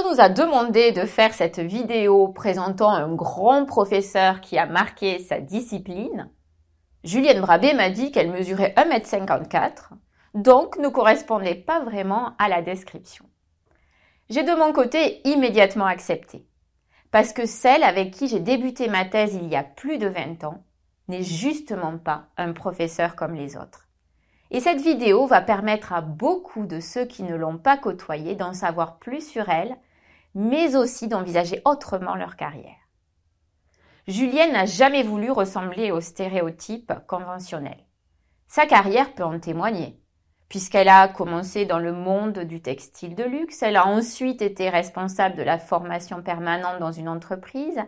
on nous a demandé de faire cette vidéo présentant un grand professeur qui a marqué sa discipline, Julienne Brabé m'a dit qu'elle mesurait 1m54, donc ne correspondait pas vraiment à la description. J'ai de mon côté immédiatement accepté, parce que celle avec qui j'ai débuté ma thèse il y a plus de 20 ans n'est justement pas un professeur comme les autres. Et cette vidéo va permettre à beaucoup de ceux qui ne l'ont pas côtoyée d'en savoir plus sur elle, mais aussi d'envisager autrement leur carrière. Julienne n'a jamais voulu ressembler aux stéréotypes conventionnels. Sa carrière peut en témoigner, puisqu'elle a commencé dans le monde du textile de luxe, elle a ensuite été responsable de la formation permanente dans une entreprise,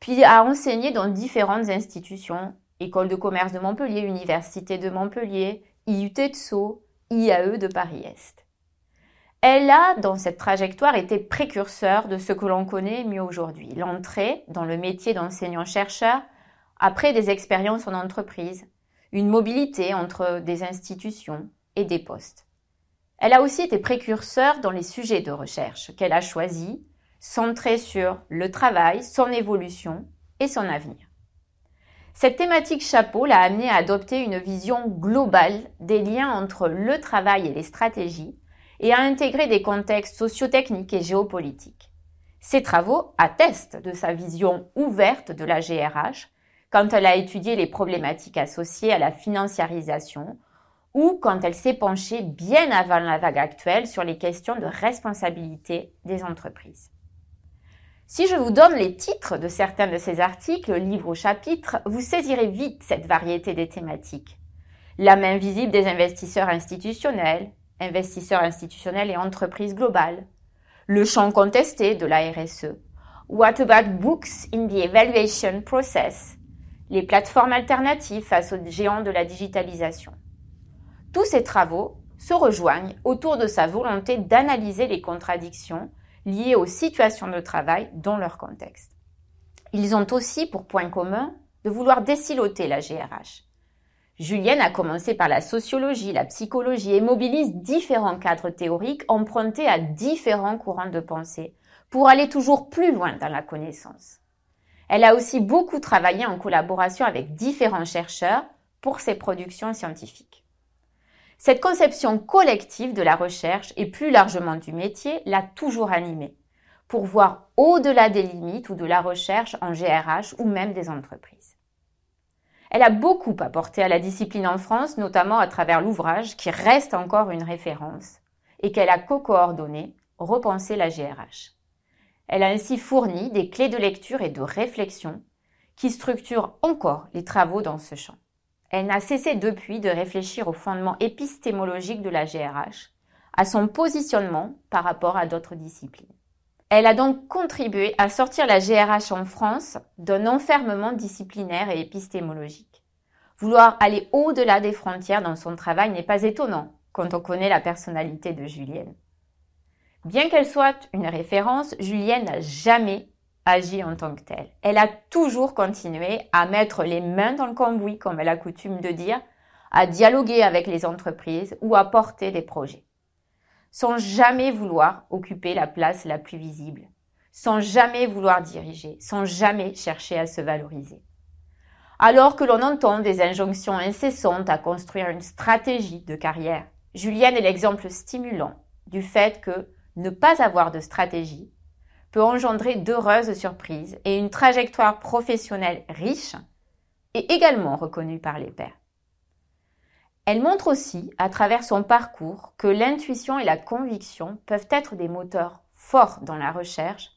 puis a enseigné dans différentes institutions, École de commerce de Montpellier, Université de Montpellier, IUT de Sceaux, IAE de Paris-Est. Elle a, dans cette trajectoire, été précurseur de ce que l'on connaît mieux aujourd'hui, l'entrée dans le métier d'enseignant-chercheur après des expériences en entreprise, une mobilité entre des institutions et des postes. Elle a aussi été précurseur dans les sujets de recherche qu'elle a choisis, centrés sur le travail, son évolution et son avenir. Cette thématique chapeau l'a amené à adopter une vision globale des liens entre le travail et les stratégies et à intégrer des contextes sociotechniques et géopolitiques. Ses travaux attestent de sa vision ouverte de la GRH quand elle a étudié les problématiques associées à la financiarisation ou quand elle s'est penchée bien avant la vague actuelle sur les questions de responsabilité des entreprises. Si je vous donne les titres de certains de ces articles, livres au chapitre, vous saisirez vite cette variété des thématiques. La main visible des investisseurs institutionnels, investisseurs institutionnels et entreprises globales. Le champ contesté de la RSE. What about books in the evaluation process? Les plateformes alternatives face aux géants de la digitalisation. Tous ces travaux se rejoignent autour de sa volonté d'analyser les contradictions liées aux situations de travail dans leur contexte. Ils ont aussi pour point commun de vouloir déciloter la GRH. Julienne a commencé par la sociologie, la psychologie et mobilise différents cadres théoriques empruntés à différents courants de pensée pour aller toujours plus loin dans la connaissance. Elle a aussi beaucoup travaillé en collaboration avec différents chercheurs pour ses productions scientifiques. Cette conception collective de la recherche et plus largement du métier l'a toujours animée, pour voir au-delà des limites ou de la recherche en GRH ou même des entreprises. Elle a beaucoup apporté à la discipline en France, notamment à travers l'ouvrage qui reste encore une référence et qu'elle a co-coordonné, Repenser la GRH. Elle a ainsi fourni des clés de lecture et de réflexion qui structurent encore les travaux dans ce champ. Elle n'a cessé depuis de réfléchir au fondement épistémologique de la GRH, à son positionnement par rapport à d'autres disciplines. Elle a donc contribué à sortir la GRH en France d'un enfermement disciplinaire et épistémologique. Vouloir aller au-delà des frontières dans son travail n'est pas étonnant quand on connaît la personnalité de Julienne. Bien qu'elle soit une référence, Julienne n'a jamais agit en tant que telle. Elle a toujours continué à mettre les mains dans le cambouis, comme elle a coutume de dire, à dialoguer avec les entreprises ou à porter des projets. Sans jamais vouloir occuper la place la plus visible, sans jamais vouloir diriger, sans jamais chercher à se valoriser. Alors que l'on entend des injonctions incessantes à construire une stratégie de carrière, Julienne est l'exemple stimulant du fait que ne pas avoir de stratégie peut engendrer d'heureuses surprises et une trajectoire professionnelle riche et également reconnue par les pairs. Elle montre aussi, à travers son parcours, que l'intuition et la conviction peuvent être des moteurs forts dans la recherche,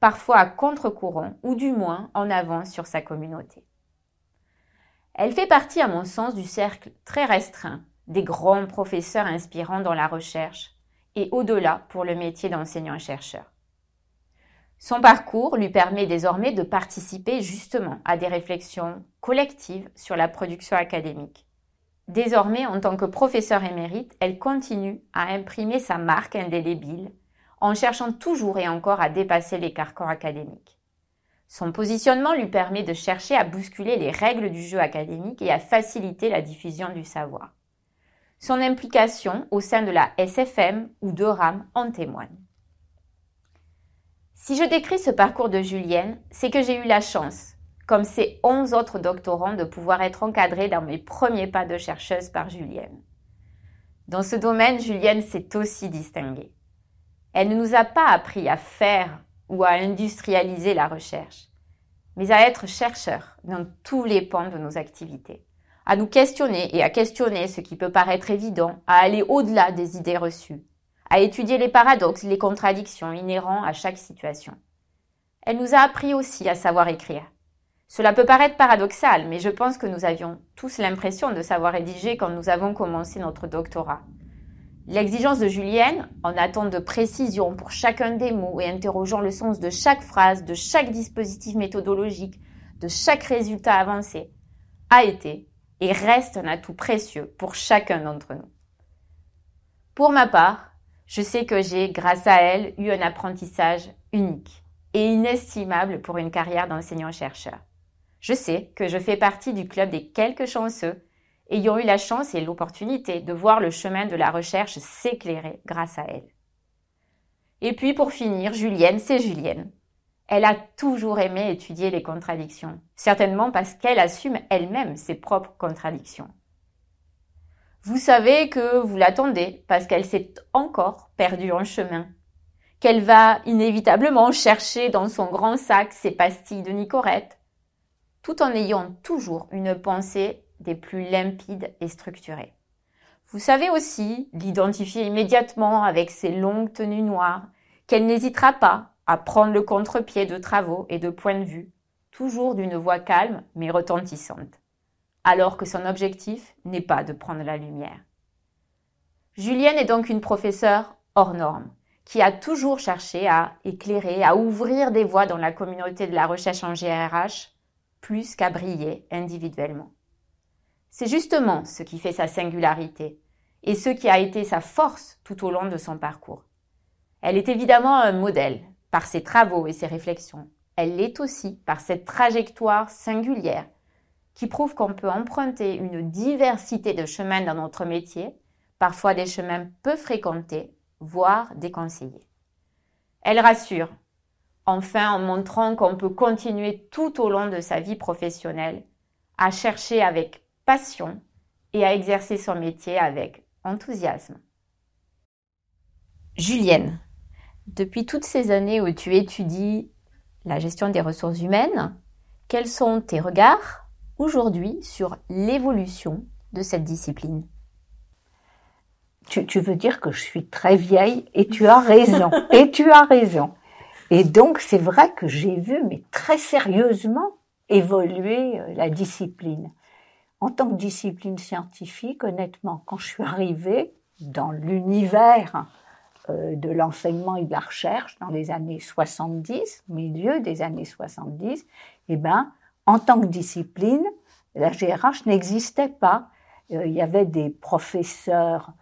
parfois à contre-courant ou du moins en avance sur sa communauté. Elle fait partie, à mon sens, du cercle très restreint des grands professeurs inspirants dans la recherche et au-delà pour le métier d'enseignant-chercheur. Son parcours lui permet désormais de participer justement à des réflexions collectives sur la production académique. Désormais, en tant que professeur émérite, elle continue à imprimer sa marque indélébile en cherchant toujours et encore à dépasser les carcans académiques. Son positionnement lui permet de chercher à bousculer les règles du jeu académique et à faciliter la diffusion du savoir. Son implication au sein de la SFM ou de RAM en témoigne. Si je décris ce parcours de Julienne, c'est que j'ai eu la chance, comme ces onze autres doctorants, de pouvoir être encadrée dans mes premiers pas de chercheuse par Julienne. Dans ce domaine, Julienne s'est aussi distinguée. Elle ne nous a pas appris à faire ou à industrialiser la recherche, mais à être chercheur dans tous les pans de nos activités, à nous questionner et à questionner ce qui peut paraître évident, à aller au-delà des idées reçues, à étudier les paradoxes, les contradictions inhérents à chaque situation. Elle nous a appris aussi à savoir écrire. Cela peut paraître paradoxal, mais je pense que nous avions tous l'impression de savoir rédiger quand nous avons commencé notre doctorat. L'exigence de Julienne, en attente de précision pour chacun des mots et interrogeant le sens de chaque phrase, de chaque dispositif méthodologique, de chaque résultat avancé, a été et reste un atout précieux pour chacun d'entre nous. Pour ma part, je sais que j'ai, grâce à elle, eu un apprentissage unique et inestimable pour une carrière d'enseignant-chercheur. Je sais que je fais partie du club des quelques chanceux ayant eu la chance et l'opportunité de voir le chemin de la recherche s'éclairer grâce à elle. Et puis pour finir, Julienne, c'est Julienne. Elle a toujours aimé étudier les contradictions, certainement parce qu'elle assume elle-même ses propres contradictions. Vous savez que vous l'attendez parce qu'elle s'est encore perdue en chemin, qu'elle va inévitablement chercher dans son grand sac ses pastilles de Nicorette, tout en ayant toujours une pensée des plus limpides et structurées. Vous savez aussi l'identifier immédiatement avec ses longues tenues noires, qu'elle n'hésitera pas à prendre le contre-pied de travaux et de points de vue, toujours d'une voix calme mais retentissante alors que son objectif n'est pas de prendre la lumière. Julienne est donc une professeure hors norme, qui a toujours cherché à éclairer, à ouvrir des voies dans la communauté de la recherche en GRH, plus qu'à briller individuellement. C'est justement ce qui fait sa singularité et ce qui a été sa force tout au long de son parcours. Elle est évidemment un modèle par ses travaux et ses réflexions. Elle l'est aussi par cette trajectoire singulière qui prouve qu'on peut emprunter une diversité de chemins dans notre métier, parfois des chemins peu fréquentés, voire déconseillés. Elle rassure, enfin en montrant qu'on peut continuer tout au long de sa vie professionnelle à chercher avec passion et à exercer son métier avec enthousiasme. Julienne, depuis toutes ces années où tu étudies la gestion des ressources humaines, quels sont tes regards aujourd'hui sur l'évolution de cette discipline? Tu, veux dire que je suis très vieille et tu as raison. et tu as raison. Et donc c'est vrai que j'ai vu, mais très sérieusement, évoluer euh, la discipline. En tant que discipline scientifique, honnêtement, quand je suis arrivée dans l'univers euh, de l'enseignement et de la recherche dans les années 70, milieu des années 70, eh ben, en tant que discipline, la GRH n'existait pas. Euh, il y avait des professeurs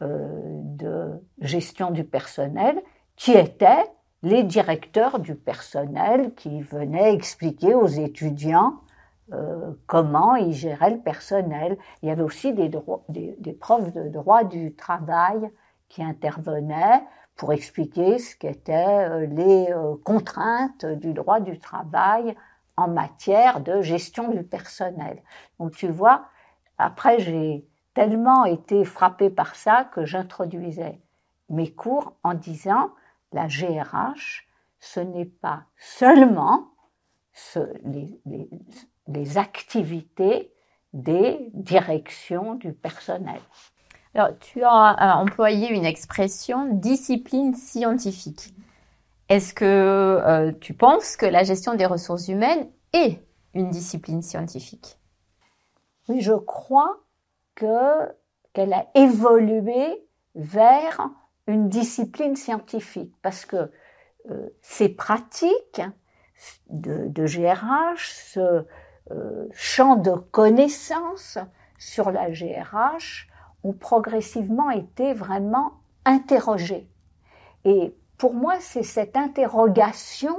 de gestion du personnel qui étaient les directeurs du personnel qui venaient expliquer aux étudiants euh, comment ils géraient le personnel. Il y avait aussi des, des, profs de droit du travail qui intervenaient pour expliquer ce qu'étaient les contraintes du droit du travail en matière de gestion du personnel. Donc tu vois, après j'ai tellement été frappée par ça que j'introduisais mes cours en disant la GRH, ce n'est pas seulement les, activités des directions du personnel. Alors, tu as employé une expression discipline scientifique. Est-ce que euh, tu penses que la gestion des ressources humaines est une discipline scientifique? Oui, je crois que qu'elle a évolué vers une discipline scientifique parce que euh, ces pratiques de, GRH, ce euh, champ de connaissances sur la GRH ont progressivement été vraiment interrogées. Et pour moi, c'est cette interrogation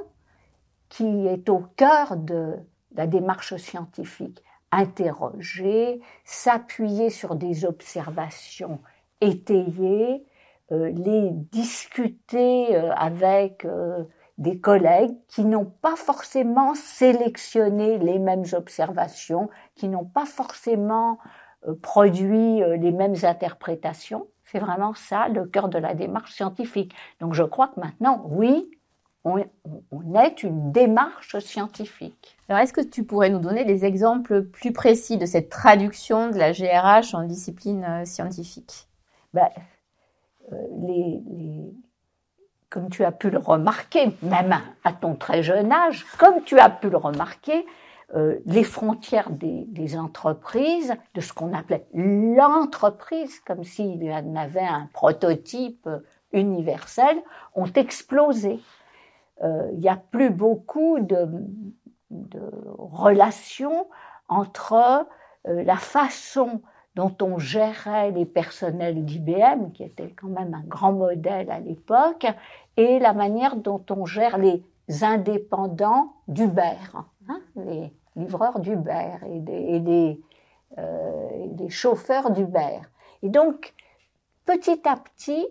qui est au cœur de la démarche scientifique. Interroger, s'appuyer sur des observations étayées, les discuter euh, avec euh, des collègues qui n'ont pas forcément sélectionné les mêmes observations, qui n'ont pas forcément euh, produit euh, les mêmes interprétations. C'est vraiment ça le cœur de la démarche scientifique. Donc je crois que maintenant, oui, on, est une démarche scientifique. Alors est-ce que tu pourrais nous donner des exemples plus précis de cette traduction de la GRH en discipline euh, scientifique? Ben, les, comme tu as pu le remarquer, même à ton très jeune âge, comme tu as pu le remarquer, euh, les frontières des, entreprises, de ce qu'on appelait l'entreprise, comme s'il y en avait un prototype universel, ont explosé. Euh, il n'y a plus beaucoup de, relations entre euh, la façon dont on gérait les personnels d'IBM, qui était quand même un grand modèle à l'époque, et la manière dont on gère les indépendants d'Uber, hein, les livreurs d'Uber et des, euh, chauffeurs d'Uber. Et donc, petit à petit,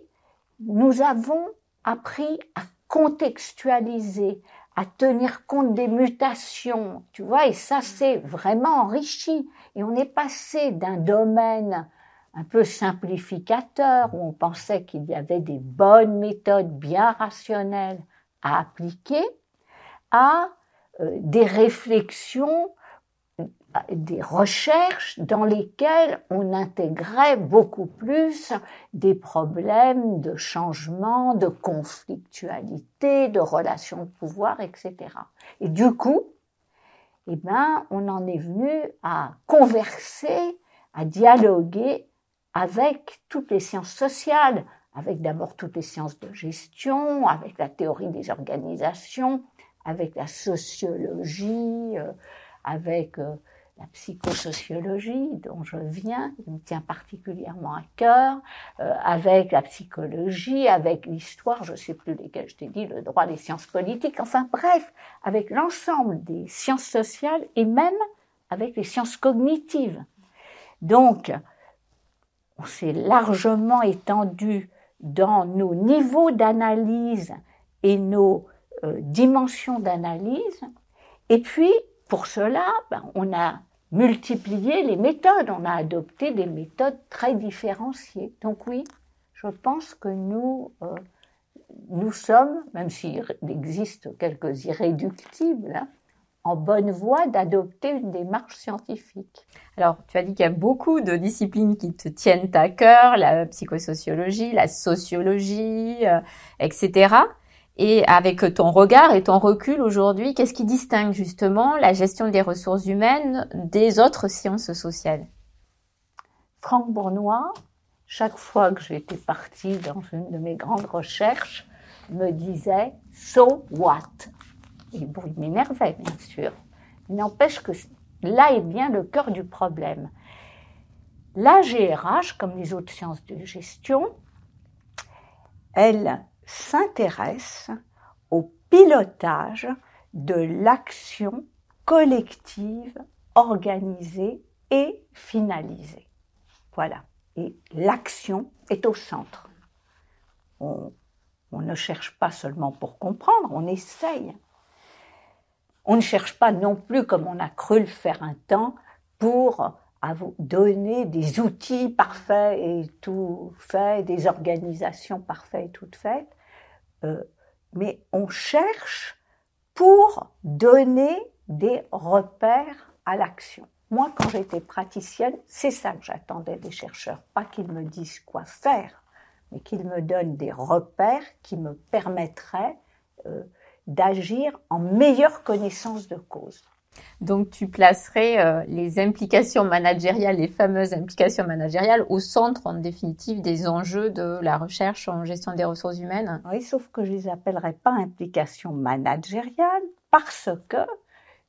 nous avons appris à contextualiser, à tenir compte des mutations, tu vois, et ça c'est vraiment enrichi. Et on est passé d'un domaine un peu simplificateur, où on pensait qu'il y avait des bonnes méthodes bien rationnelles à appliquer, à euh, des réflexions, des recherches dans lesquelles on intégrait beaucoup plus des problèmes de changement, de conflictualité, de relations de pouvoir, etc. Et du coup, eh ben, on en est venu à converser, à dialoguer avec toutes les sciences sociales, avec d'abord toutes les sciences de gestion, avec la théorie des organisations, avec la sociologie, euh, avec euh, la psychosociologie dont je viens, qui me tient particulièrement à cœur, euh, avec la psychologie, avec l'histoire, je ne sais plus lesquelles je t'ai dit, le droit des sciences politiques, enfin bref, avec l'ensemble des sciences sociales et même avec les sciences cognitives. Donc, on s'est largement étendu dans nos niveaux d'analyse et nos euh, dimensions d'analyse. Et puis, pour cela, ben, on a multiplié les méthodes, on a adopté des méthodes très différenciées. Donc oui, je pense que nous, euh, nous sommes, même s'il existe quelques irréductibles, hein, en bonne voie d'adopter une démarche scientifique. Alors, tu as dit qu'il y a beaucoup de disciplines qui te tiennent à cœur, la psychosociologie, la sociologie, euh, etc. Et avec ton regard et ton recul aujourd'hui, qu'est-ce qui distingue justement la gestion des ressources humaines des autres sciences sociales? Franck Bournois, chaque fois que j'étais partie dans une de mes grandes recherches, me disait So what? Et bon, il m'énervait, bien sûr. N'empêche que là est bien le cœur du problème. La GRH, comme les autres sciences de gestion, elle s'intéresse au pilotage de l'action collective, organisée et finalisée. Voilà. Et l'action est au centre. On, ne cherche pas seulement pour comprendre, on essaye. On ne cherche pas non plus, comme on a cru le faire un temps, pour vous donner des outils parfaits et tout faits, des organisations parfaites et toutes faites. Euh, mais on cherche pour donner des repères à l'action. Moi, quand j'étais praticienne, c'est ça que j'attendais des chercheurs. Pas qu'ils me disent quoi faire, mais qu'ils me donnent des repères qui me permettraient euh, d'agir en meilleure connaissance de cause. Donc tu placerais euh, les implications managériales, les fameuses implications managériales, au centre en définitive des enjeux de la recherche en gestion des ressources humaines? Oui, sauf que je les appellerais pas implications managériales parce que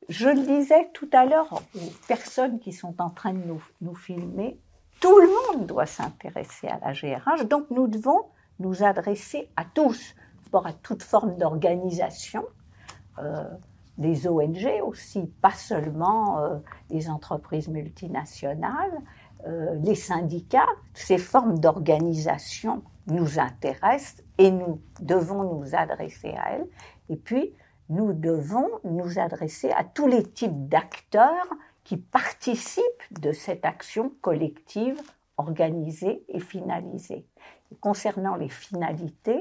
je le disais tout à l'heure aux personnes qui sont en train de nous, filmer, tout le monde doit s'intéresser à la GRH, donc nous devons nous adresser à tous, pour à toute forme d'organisation. Euh, des ONG aussi, pas seulement euh, les entreprises multinationales, euh, les syndicats, ces formes d'organisation nous intéressent et nous devons nous adresser à elles. Et puis, nous devons nous adresser à tous les types d'acteurs qui participent de cette action collective organisée et finalisée. concernant les finalités,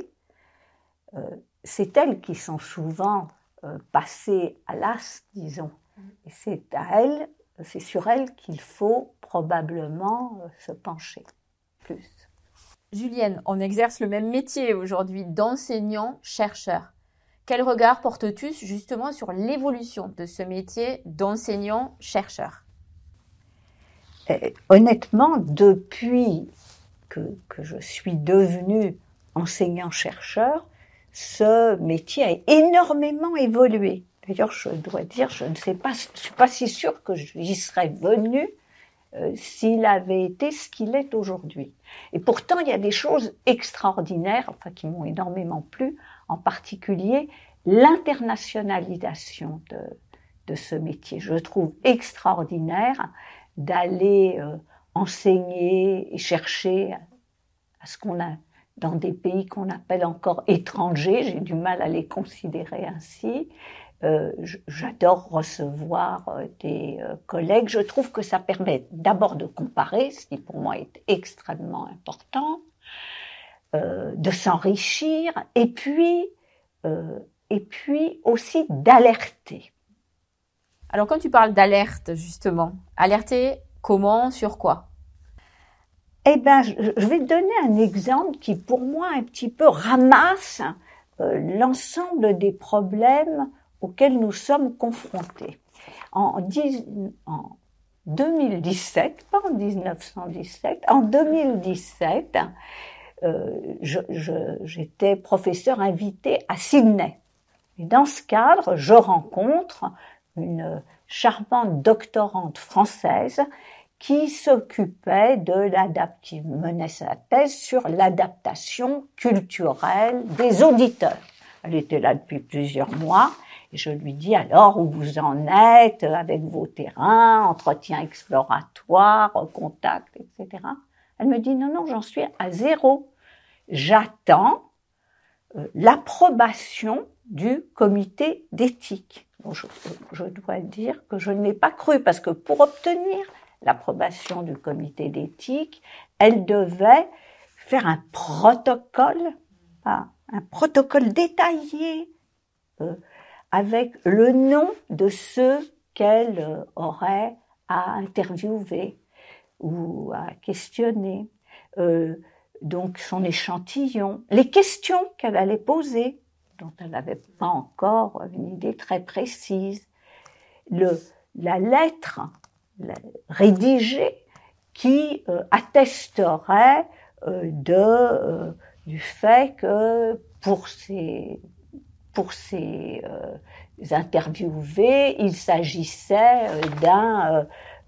euh, c'est elles qui sont souvent euh, passées à l'as, disons. Et c'est à elles, c'est sur elles qu'il faut probablement euh, se pencher plus. Julienne, on exerce le même métier aujourd'hui d'enseignant-chercheur. Quel regard portes-tu justement sur l'évolution de ce métier d'enseignant-chercheur eh, Honnêtement, depuis que, que, je suis devenue enseignant-chercheur, ce métier a énormément évolué. D'ailleurs, je dois dire, je ne sais pas, je suis pas si sûre que j'y serais venue euh, s'il avait été ce qu'il est aujourd'hui. Et pourtant, il y a des choses extraordinaires, enfin qui m'ont énormément plu, en particulier l'internationalisation de, ce métier. Je trouve extraordinaire d'aller euh, enseigner et chercher à ce qu'on a dans des pays qu'on appelle encore étrangers, j'ai du mal à les considérer ainsi, euh, j'adore recevoir euh, des euh, collègues. Je trouve que ça permet d'abord de comparer, ce qui pour moi est extrêmement important, de s'enrichir et puis et puis aussi d'alerter. Alors quand tu parles d'alerte justement, alerter comment, sur quoi? Eh ben, je vais donner un exemple qui pour moi un petit peu ramasse l'ensemble des problèmes auxquels nous sommes confrontés. En, 2017, pas en 1917, en 2017, euh, j'étais professeur invité à Sydney. Et dans ce cadre, je rencontre une charmante doctorante française qui s'occupait de l'adaptation, qui menait sa thèse sur l'adaptation culturelle des auditeurs. Elle était là depuis plusieurs mois et je lui dis alors où vous en êtes avec vos terrains, entretien exploratoire, contact, etc. Elle me dit non, non, j'en suis à zéro. J'attends euh, l'approbation du comité d'éthique. je, je, dois dire que je ne l'ai pas cru parce que pour obtenir l'approbation du comité d'éthique, elle devait faire un protocole, un protocole détaillé euh, avec le nom de ceux qu'elle euh, aurait à interviewer ou à questionner, euh, donc son échantillon, les questions qu'elle allait poser, dont elle n'avait pas encore une idée très précise, le, la lettre rédigée qui euh, attesterait de, du fait que pour ces pour ces euh, interviewés, il s'agissait euh, d'un euh,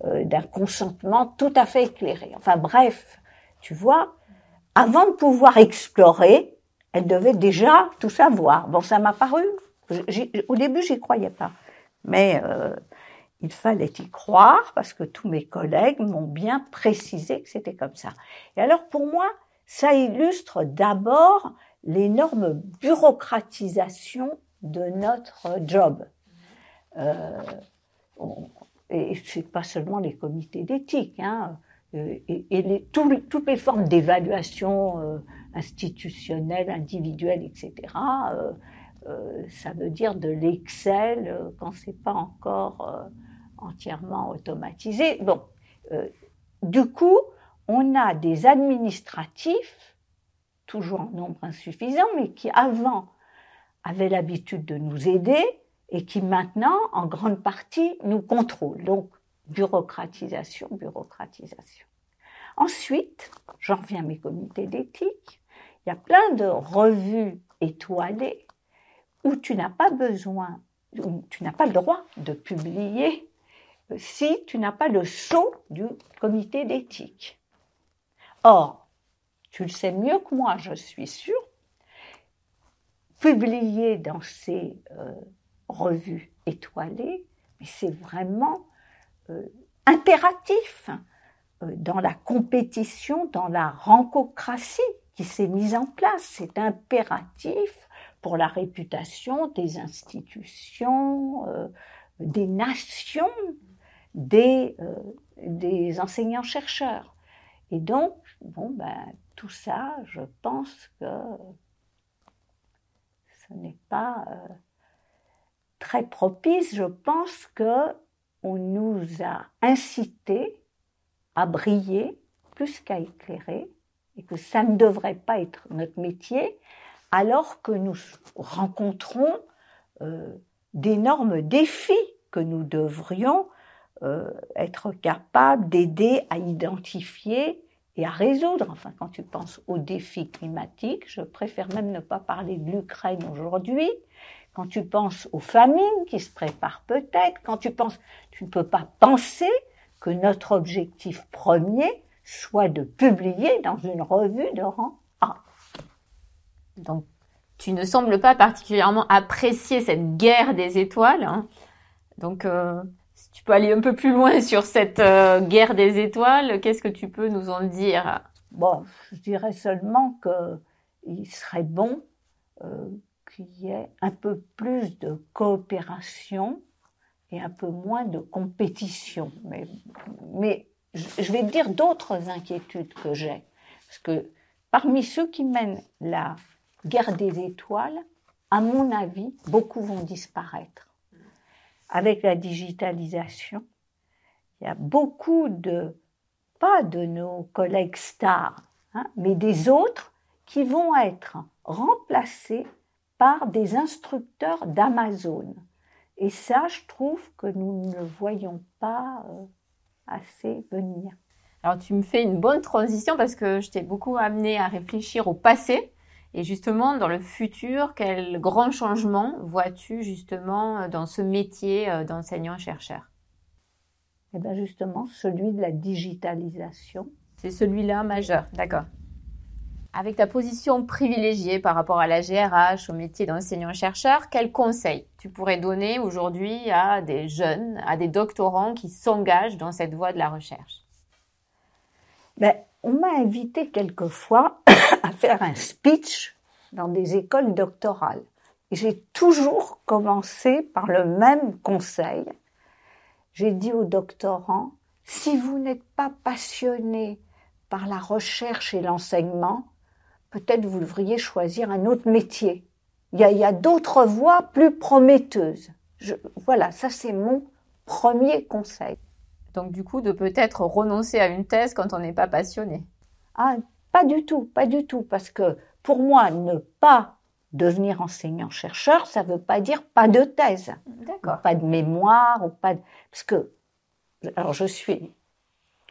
euh, d'un consentement tout à fait éclairé. Enfin bref, tu vois, avant de pouvoir explorer, elle devait déjà tout savoir. Bon, ça m'a paru. Au début, j'y croyais pas, mais euh, il fallait y croire parce que tous mes collègues m'ont bien précisé que c'était comme ça. Et alors pour moi, ça illustre d'abord l'énorme bureaucratisation de notre job. Euh, et c'est pas seulement les comités d'éthique, hein, et, toutes les formes d'évaluation euh, institutionnelle, individuelle, etc. Euh, euh, ça veut dire de l'Excel quand c'est pas encore entièrement automatisé. Bon, du coup, on a des administratifs toujours en nombre insuffisant, mais qui avant avaient l'habitude de nous aider et qui maintenant, en grande partie, nous contrôlent. Donc, bureaucratisation, bureaucratisation. Ensuite, j'en reviens à mes comités d'éthique. Il y a plein de revues étoilées où tu n'as pas besoin, où tu n'as pas le droit de publier si tu n'as pas le sceau du comité d'éthique. Or, tu le sais mieux que moi, je suis sûre, publié dans ces euh, revues étoilées, c'est vraiment euh, impératif euh, dans la compétition, dans la rancocratie qui s'est mise en place. C'est impératif pour la réputation des institutions, des nations, des, euh, des enseignants-chercheurs. Et donc, bon, ben, tout ça, je pense que ce n'est pas euh, très propice. Je pense que on nous a incité à briller plus qu'à éclairer et que ça ne devrait pas être notre métier, alors que nous rencontrons euh, d'énormes défis que nous devrions euh, être capables d'aider à identifier et à résoudre. Enfin, quand tu penses aux défis climatiques, je préfère même ne pas parler de l'Ukraine aujourd'hui. Quand tu penses aux famines qui se préparent peut-être, quand tu penses, tu ne peux pas penser que notre objectif premier soit de publier dans une revue de rang A. Donc, tu ne sembles pas particulièrement apprécier cette guerre des étoiles. Hein. Donc, euh, tu peux aller un peu plus loin sur cette euh, guerre des étoiles, qu'est-ce que tu peux nous en dire? Bon, je dirais seulement qu'il serait bon euh, qu'il y ait un peu plus de coopération et un peu moins de compétition. Mais, mais je vais dire d'autres inquiétudes que j'ai. Parce que parmi ceux qui mènent la guerre des étoiles, à mon avis, beaucoup vont disparaître. Avec la digitalisation, il y a beaucoup de, pas de nos collègues stars, hein, mais des autres qui vont être remplacés par des instructeurs d'Amazon. Et ça, je trouve que nous ne le voyons pas euh, assez venir. Alors tu me fais une bonne transition parce que je t'ai beaucoup amené à réfléchir au passé et justement, dans le futur, quel grand changement vois-tu justement dans ce métier euh, d'enseignant-chercheur? Eh bien justement, celui de la digitalisation. C'est celui-là majeur, d'accord. Avec ta position privilégiée par rapport à la GRH, au métier d'enseignant-chercheur, quels conseils tu pourrais donner aujourd'hui à des jeunes, à des doctorants qui s'engagent dans cette voie de la recherche? Ben, On m'a invité quelquefois à faire un speech dans des écoles doctorales. J'ai toujours commencé par le même conseil. J'ai dit aux doctorants, si vous n'êtes pas passionné par la recherche et l'enseignement, peut-être vous devriez choisir un autre métier. Il y a, d'autres voies plus prometteuses. voilà, ça c'est mon premier conseil. Donc du coup, de peut-être renoncer à une thèse quand on n'est pas passionné. Ah, pas du tout, pas du tout, parce que pour moi, ne pas devenir enseignant-chercheur, ça ne veut pas dire pas de thèse, pas de mémoire, ou pas de... parce que alors je suis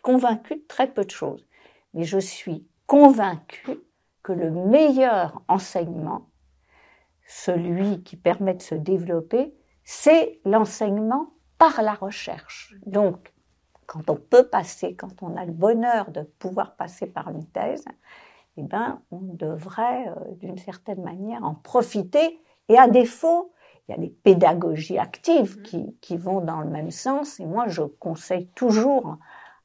convaincue de très peu de choses, mais je suis convaincue que le meilleur enseignement, celui qui permet de se développer, c'est l'enseignement par la recherche. Donc, quand on peut passer, quand on a le bonheur de pouvoir passer par une thèse, eh ben, on devrait, euh, d'une certaine manière, en profiter. Et à défaut, il y a les pédagogies actives mmh. qui, qui, vont dans le même sens. Et moi, je conseille toujours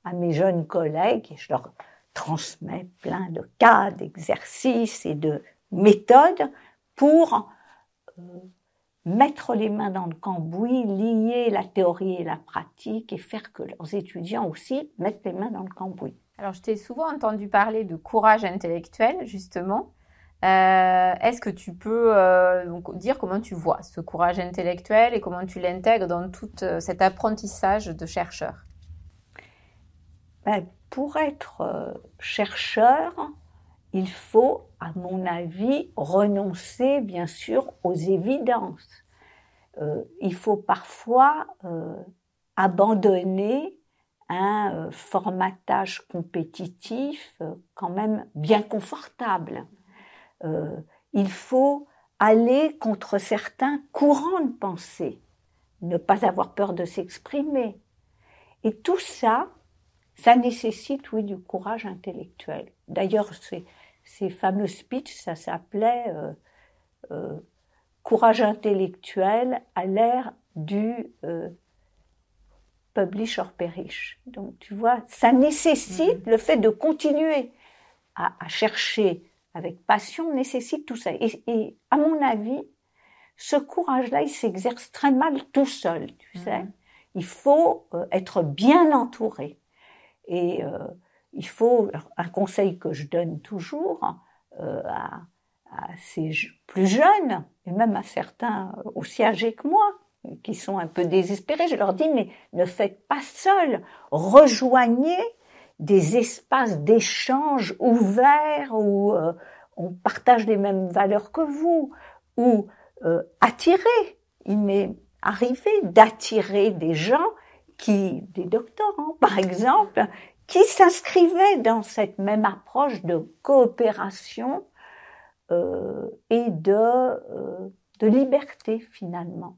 à mes jeunes collègues, et je leur transmet plein de cas, d'exercices et de méthodes pour euh, mettre les mains dans le cambouis, lier la théorie et la pratique et faire que leurs étudiants aussi mettent les mains dans le cambouis. Alors, je t'ai souvent entendu parler de courage intellectuel, justement. Euh, est-ce que tu peux euh, dire comment tu vois ce courage intellectuel et comment tu l'intègres dans tout cet apprentissage de chercheur? Ben, pour être euh, chercheur, il faut, à mon avis, renoncer bien sûr aux évidences. Euh, il faut parfois euh, abandonner un formatage compétitif quand même bien confortable. il faut aller contre certains courants de pensée, ne pas avoir peur de s'exprimer. Et tout ça, ça nécessite, oui, du courage intellectuel. D'ailleurs, ces, ces fameux speeches, ça s'appelait euh, euh, Courage intellectuel à l'ère du euh, publish or perish. Donc, tu vois, ça nécessite mm-hmm. le fait de continuer à, chercher avec passion, nécessite tout ça. Et, à mon avis, ce courage-là, il s'exerce très mal tout seul, tu sais. Mhm. Il faut euh, être bien entouré. Et il faut, un conseil que je donne toujours euh, à, ces plus jeunes, et même à certains aussi âgés que moi, qui sont un peu désespérés, je leur dis, mais ne faites pas seul, rejoignez des espaces d'échange ouverts où euh, on partage les mêmes valeurs que vous, ou euh, attirer. Il m'est arrivé d'attirer des gens qui, des doctorants par exemple, qui s'inscrivaient dans cette même approche de coopération euh, et de, euh, de liberté finalement.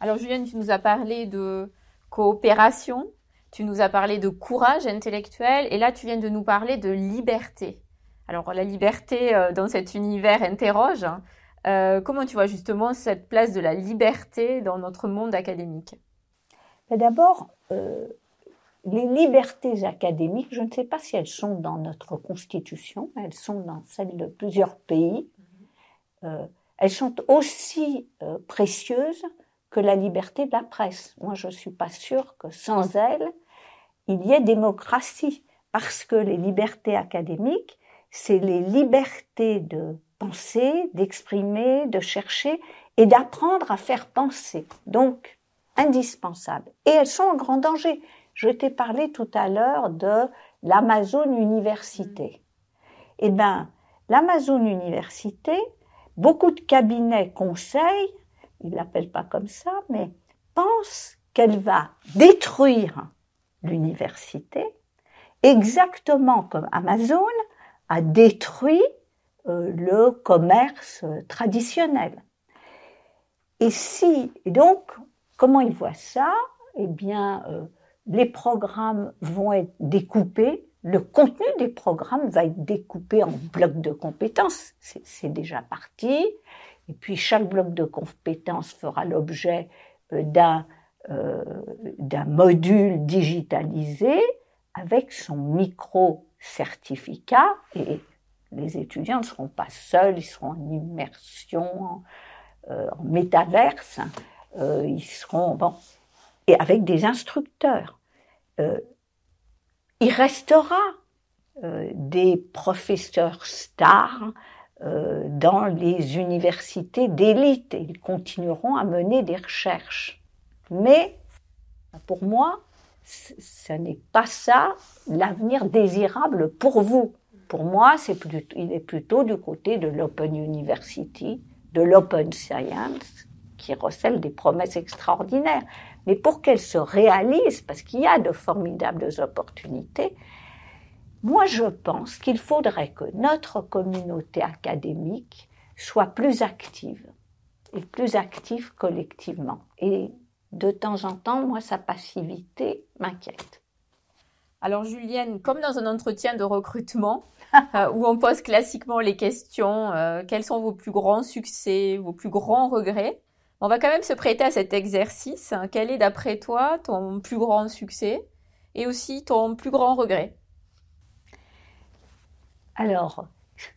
Alors Julienne, tu nous as parlé de coopération, tu nous as parlé de courage intellectuel et là tu viens de nous parler de liberté. Alors la liberté euh, dans cet univers interroge. Hein. Comment tu vois justement cette place de la liberté dans notre monde académique? D'abord, euh, les libertés académiques, je ne sais pas si elles sont dans notre constitution, elles sont dans celle de plusieurs pays. elles sont aussi précieuses que la liberté de la presse. Moi, je ne suis pas sûre que sans elle, il y ait démocratie, parce que les libertés académiques, c'est les libertés de penser, d'exprimer, de chercher et d'apprendre à faire penser. Donc, indispensables. Et elles sont en grand danger. Je t'ai parlé tout à l'heure de l'Amazon Université. Eh bien, l'Amazon Université, beaucoup de cabinets conseillent il l'appelle pas comme ça, mais pense qu'elle va détruire l'université exactement comme Amazon a détruit euh, le commerce traditionnel. Et si, et donc, comment il voit ça? Eh bien, euh, les programmes vont être découpés, le contenu des programmes va être découpé en blocs de compétences, c'est déjà parti. Et puis chaque bloc de compétences fera l'objet euh, d'un euh, d'un module digitalisé avec son micro-certificat. Et les étudiants ne seront pas seuls, ils seront en immersion, en, euh, métaverse, euh, ils seront bon et avec des instructeurs. Euh, il restera des professeurs stars euh, dans les universités d'élite. Ils continueront à mener des recherches. Mais pour moi, ce n'est pas ça l'avenir désirable pour vous. Pour moi, c'est plutôt, il est plutôt du côté de l'Open University, de l'Open Science, qui recèle des promesses extraordinaires. Mais pour qu'elles se réalisent, parce qu'il y a de formidables opportunités, moi, je pense qu'il faudrait que notre communauté académique soit plus active et plus active collectivement. Et de temps en temps, moi, sa passivité m'inquiète. Alors, Julienne, comme dans un entretien de recrutement, euh, où on pose classiquement les questions, euh, quels sont vos plus grands succès, vos plus grands regrets, on va quand même se prêter à cet exercice. Quel est, d'après toi, ton plus grand succès et aussi ton plus grand regret? Alors,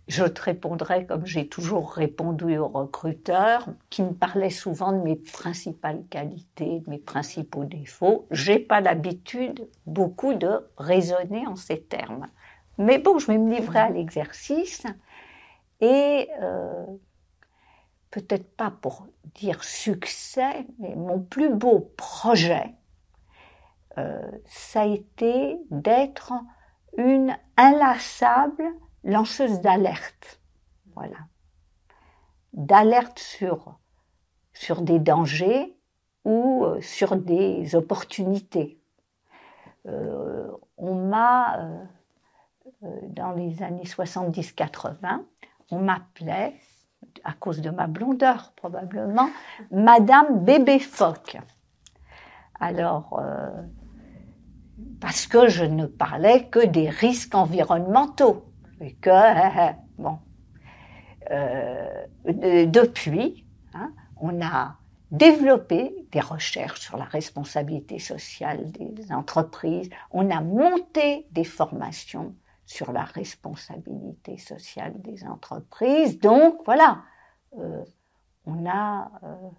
je te répondrai comme j'ai toujours répondu aux recruteurs qui me parlaient souvent de mes principales qualités, de mes principaux défauts. J'ai pas l'habitude beaucoup de raisonner en ces termes. Mais bon, je vais me livrer à l'exercice et euh, peut-être pas pour dire succès, mais mon plus beau projet, euh, ça a été d'être une inlassable lanceuse d'alerte. Voilà. D'alerte sur, sur des dangers ou euh, sur des opportunités. Euh, on m'a, dans les années 70-80, on m'appelait, à cause de ma blondeur probablement, Madame Bébé Phoque. Alors, parce que je ne parlais que des risques environnementaux et que, bon, euh, depuis, hein, on a développé des recherches sur la responsabilité sociale des entreprises, on a monté des formations sur la responsabilité sociale des entreprises. Donc voilà, euh, on a euh,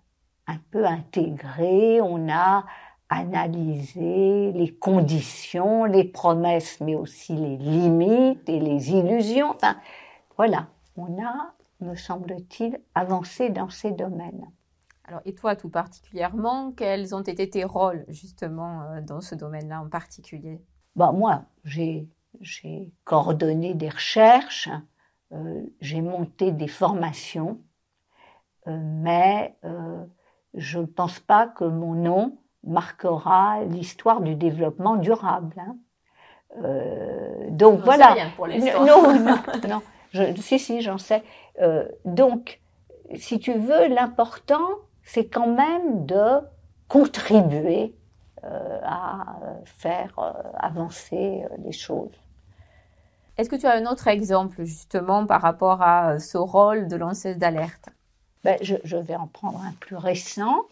un peu intégré, on a analysé les conditions, les promesses, mais aussi les limites et les illusions. Enfin, voilà, on a, me semble-t-il, avancé dans ces domaines. Alors, et toi tout particulièrement, quels ont été tes rôles justement euh, dans ce domaine-là en particulier? Bah, Moi, j'ai coordonné des recherches, euh, j'ai monté des formations, euh, mais je ne pense pas que mon nom marquera l'histoire du développement durable. Hein. donc voilà. Rien pour non, non, non. Je, si, si, j'en sais. donc, si tu veux, l'important, c'est quand même de contribuer euh, à faire euh, avancer euh, les choses. Est-ce que tu as un autre exemple justement par rapport à ce rôle de lanceuse d'alerte? Ben, je, vais en prendre un plus récent,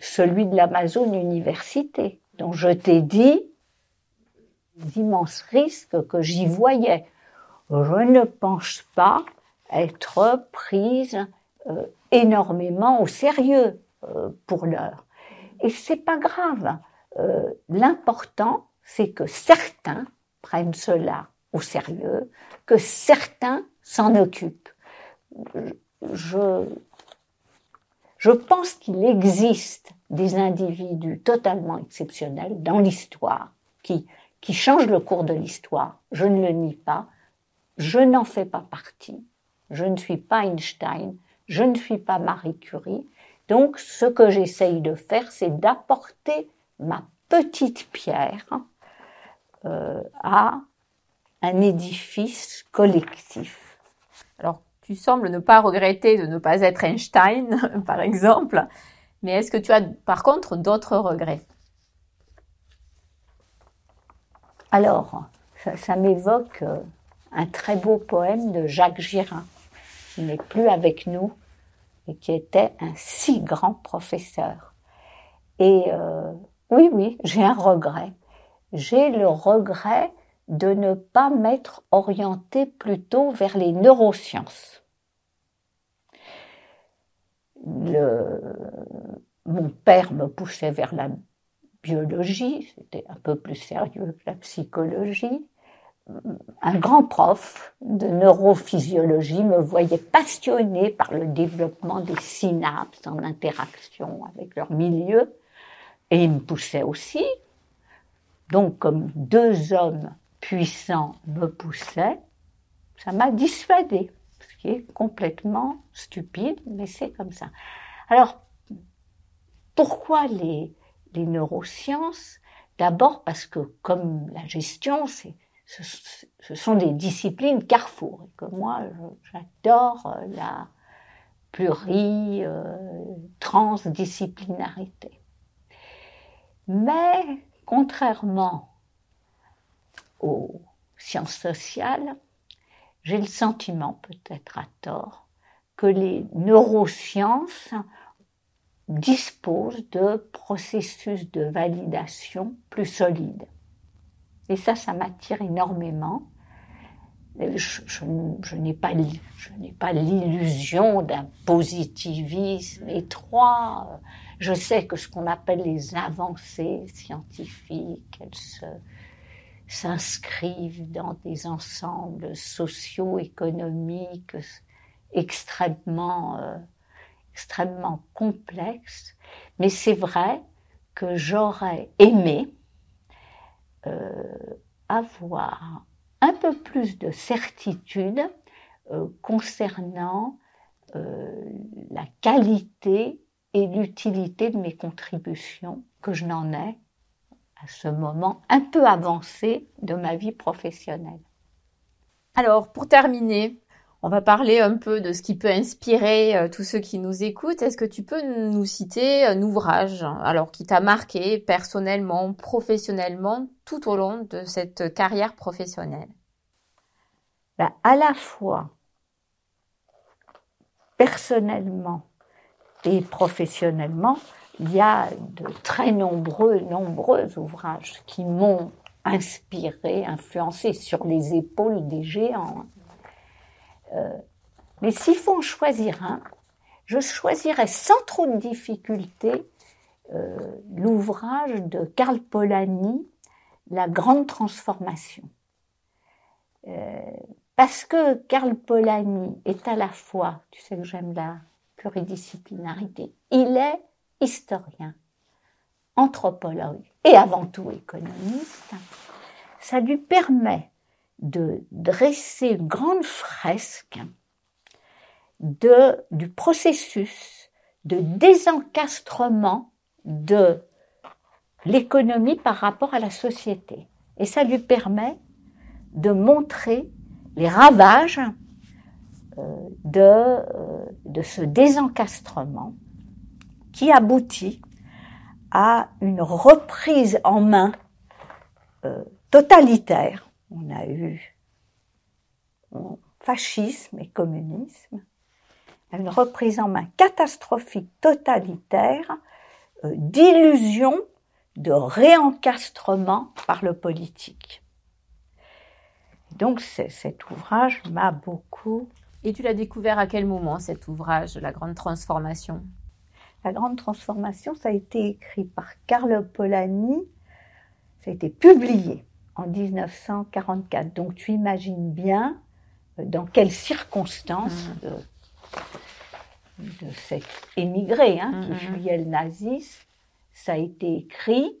celui de l'Amazon Université, dont je t'ai dit d'immenses risques que j'y voyais. Je ne pense pas être prise énormément au sérieux euh, pour l'heure. Et c'est pas grave. Euh, l'important, c'est que certains prennent cela au sérieux, que certains s'en occupent. Je, je pense qu'il existe des individus totalement exceptionnels dans l'histoire qui, qui changent le cours de l'histoire. Je ne le nie pas. Je n'en fais pas partie. Je ne suis pas Einstein. Je ne suis pas Marie Curie. Donc, ce que j'essaye de faire, c'est d'apporter ma petite pierre euh, à un édifice collectif. Alors, tu sembles ne pas regretter de ne pas être Einstein, par exemple, mais est-ce que tu as par contre d'autres regrets? Alors, ça, m'évoque euh, un très beau poème de Jacques Girin qui n'est plus avec nous et qui était un si grand professeur. Et euh, oui, oui, j'ai un regret. J'ai le regret de ne pas m'être orienté plutôt vers les neurosciences. Mon père me poussait vers la biologie, c'était un peu plus sérieux que la psychologie un grand prof de neurophysiologie me voyait passionné par le développement des synapses en interaction avec leur milieu et il me poussait aussi. Donc comme deux hommes puissants me poussaient, ça m'a dissuadé, ce qui est complètement stupide, mais c'est comme ça. Alors, pourquoi les, neurosciences? D'abord parce que comme la gestion, ce, sont des disciplines carrefour et que moi j'adore euh, la pluri euh, transdisciplinarité. Mais contrairement aux sciences sociales, j'ai le sentiment, peut-être à tort, que les neurosciences disposent de processus de validation plus solides. Et ça, ça m'attire énormément. Je, n'ai pas, pas l'illusion d'un positivisme étroit. Je sais que ce qu'on appelle les avancées scientifiques, elles s'inscrivent dans des ensembles socio-économiques extrêmement, euh, extrêmement complexes. Mais c'est vrai que j'aurais aimé euh, avoir un peu plus de certitude euh, concernant euh, la qualité et l'utilité de mes contributions, que je n'en ai à ce moment un peu avancé de ma vie professionnelle. Alors, pour terminer, on va parler un peu de ce qui peut inspirer euh, tous ceux qui nous écoutent. Est-ce que tu peux nous citer un ouvrage, alors qui t'a marqué personnellement, professionnellement, tout au long de cette carrière professionnelle? Ben, À la fois personnellement et professionnellement, il y a de très nombreux, nombreux ouvrages qui m'ont inspiré, influencé sur les épaules des géants. Euh, mais s'il faut en choisir un, je choisirais sans trop de difficulté euh, l'ouvrage de Karl Polanyi, La grande transformation. Euh, parce que Karl Polanyi est à la fois, tu sais que j'aime la pluridisciplinarité, il est historien, anthropologue et avant tout économiste. Ça lui permet de dresser une grande fresque du processus de désencastrement de l'économie par rapport à la société. Et ça lui permet de montrer les ravages de, euh, de ce désencastrement qui aboutit à une reprise en main euh, totalitaire. On a eu fascisme et communisme, une reprise en main catastrophique, totalitaire, euh, d'illusion, de réencastrement par le politique. Donc cet ouvrage m'a beaucoup... Et tu l'as découvert à quel moment cet ouvrage, La Grande Transformation? La Grande Transformation, ça a été écrit par Karl Polanyi, ça a été publié en 1944. Donc tu imagines bien euh, dans quelles circonstances mmh. de cet émigré hein, qui mm-hmm. fuyait le nazisme. Ça a été écrit.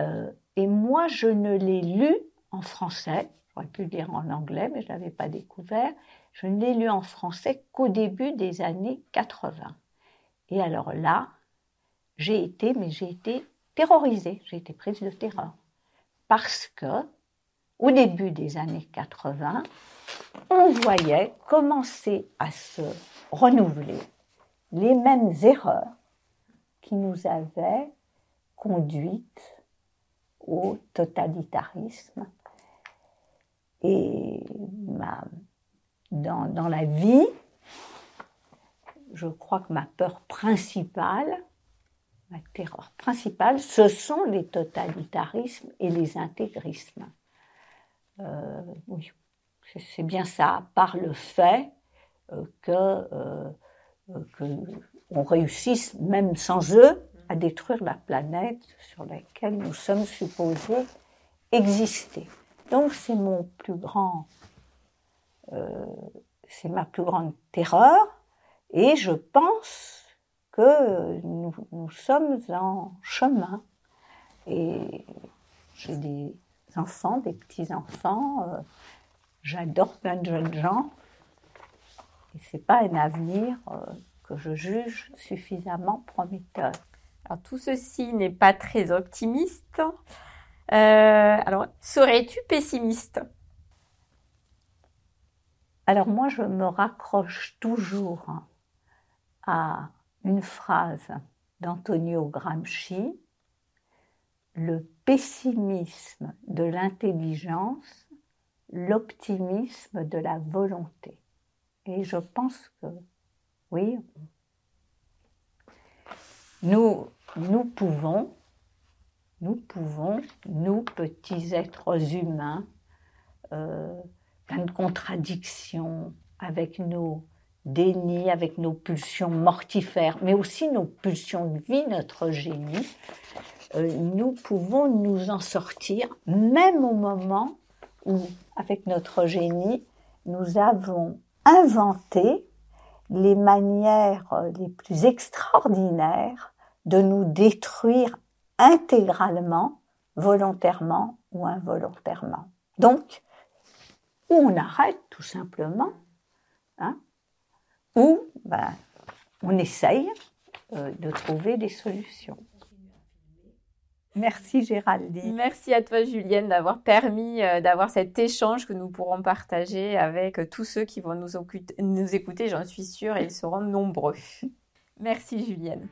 Euh, et moi, je ne l'ai lu en français. J'aurais pu le lire en anglais, mais je ne l'avais pas découvert. Je ne l'ai lu en français qu'au début des années 80. Et alors là, j'ai été, mais j'ai été terrorisée, j'ai été prise de terreur. Parce que, au début des années 80, on voyait commencer à se renouveler les mêmes erreurs qui nous avaient conduites au totalitarisme. Et dans, la vie, je crois que ma peur principale, ma terreur principale, ce sont les totalitarismes et les intégrismes. Euh, oui, c'est bien ça, par le fait euh, que euh, qu'on réussisse, même sans eux, à détruire la planète sur laquelle nous sommes supposés exister. Donc c'est mon plus grand, euh, c'est ma plus grande terreur, et je pense que nous, nous sommes en chemin. Et j'ai des enfants, des petits enfants. Euh, j'adore plein de jeunes gens. Et c'est pas un avenir euh, que je juge suffisamment prometteur. Alors tout ceci n'est pas très optimiste. Euh, alors, serais-tu pessimiste? Alors moi, je me raccroche toujours à une phrase d'Antonio Gramsci, le pessimisme de l'intelligence, l'optimisme de la volonté. Et je pense que, oui, nous, nous pouvons, nous pouvons, nous, petits êtres humains, euh, de contradictions avec nos dénis, avec nos pulsions mortifères, mais aussi nos pulsions de vie, notre génie, euh, nous pouvons nous en sortir, même au moment où, avec notre génie, nous avons inventer les manières euh, les plus extraordinaires de nous détruire intégralement, volontairement ou involontairement. Donc, ou on arrête tout simplement, hein, ou ben, on essaye euh, de trouver des solutions. Merci Géraldine. Merci à toi Julienne d'avoir permis euh, d'avoir cet échange que nous pourrons partager avec tous ceux qui vont nous, écouter, j'en suis sûre, et ils seront nombreux. Merci Julienne.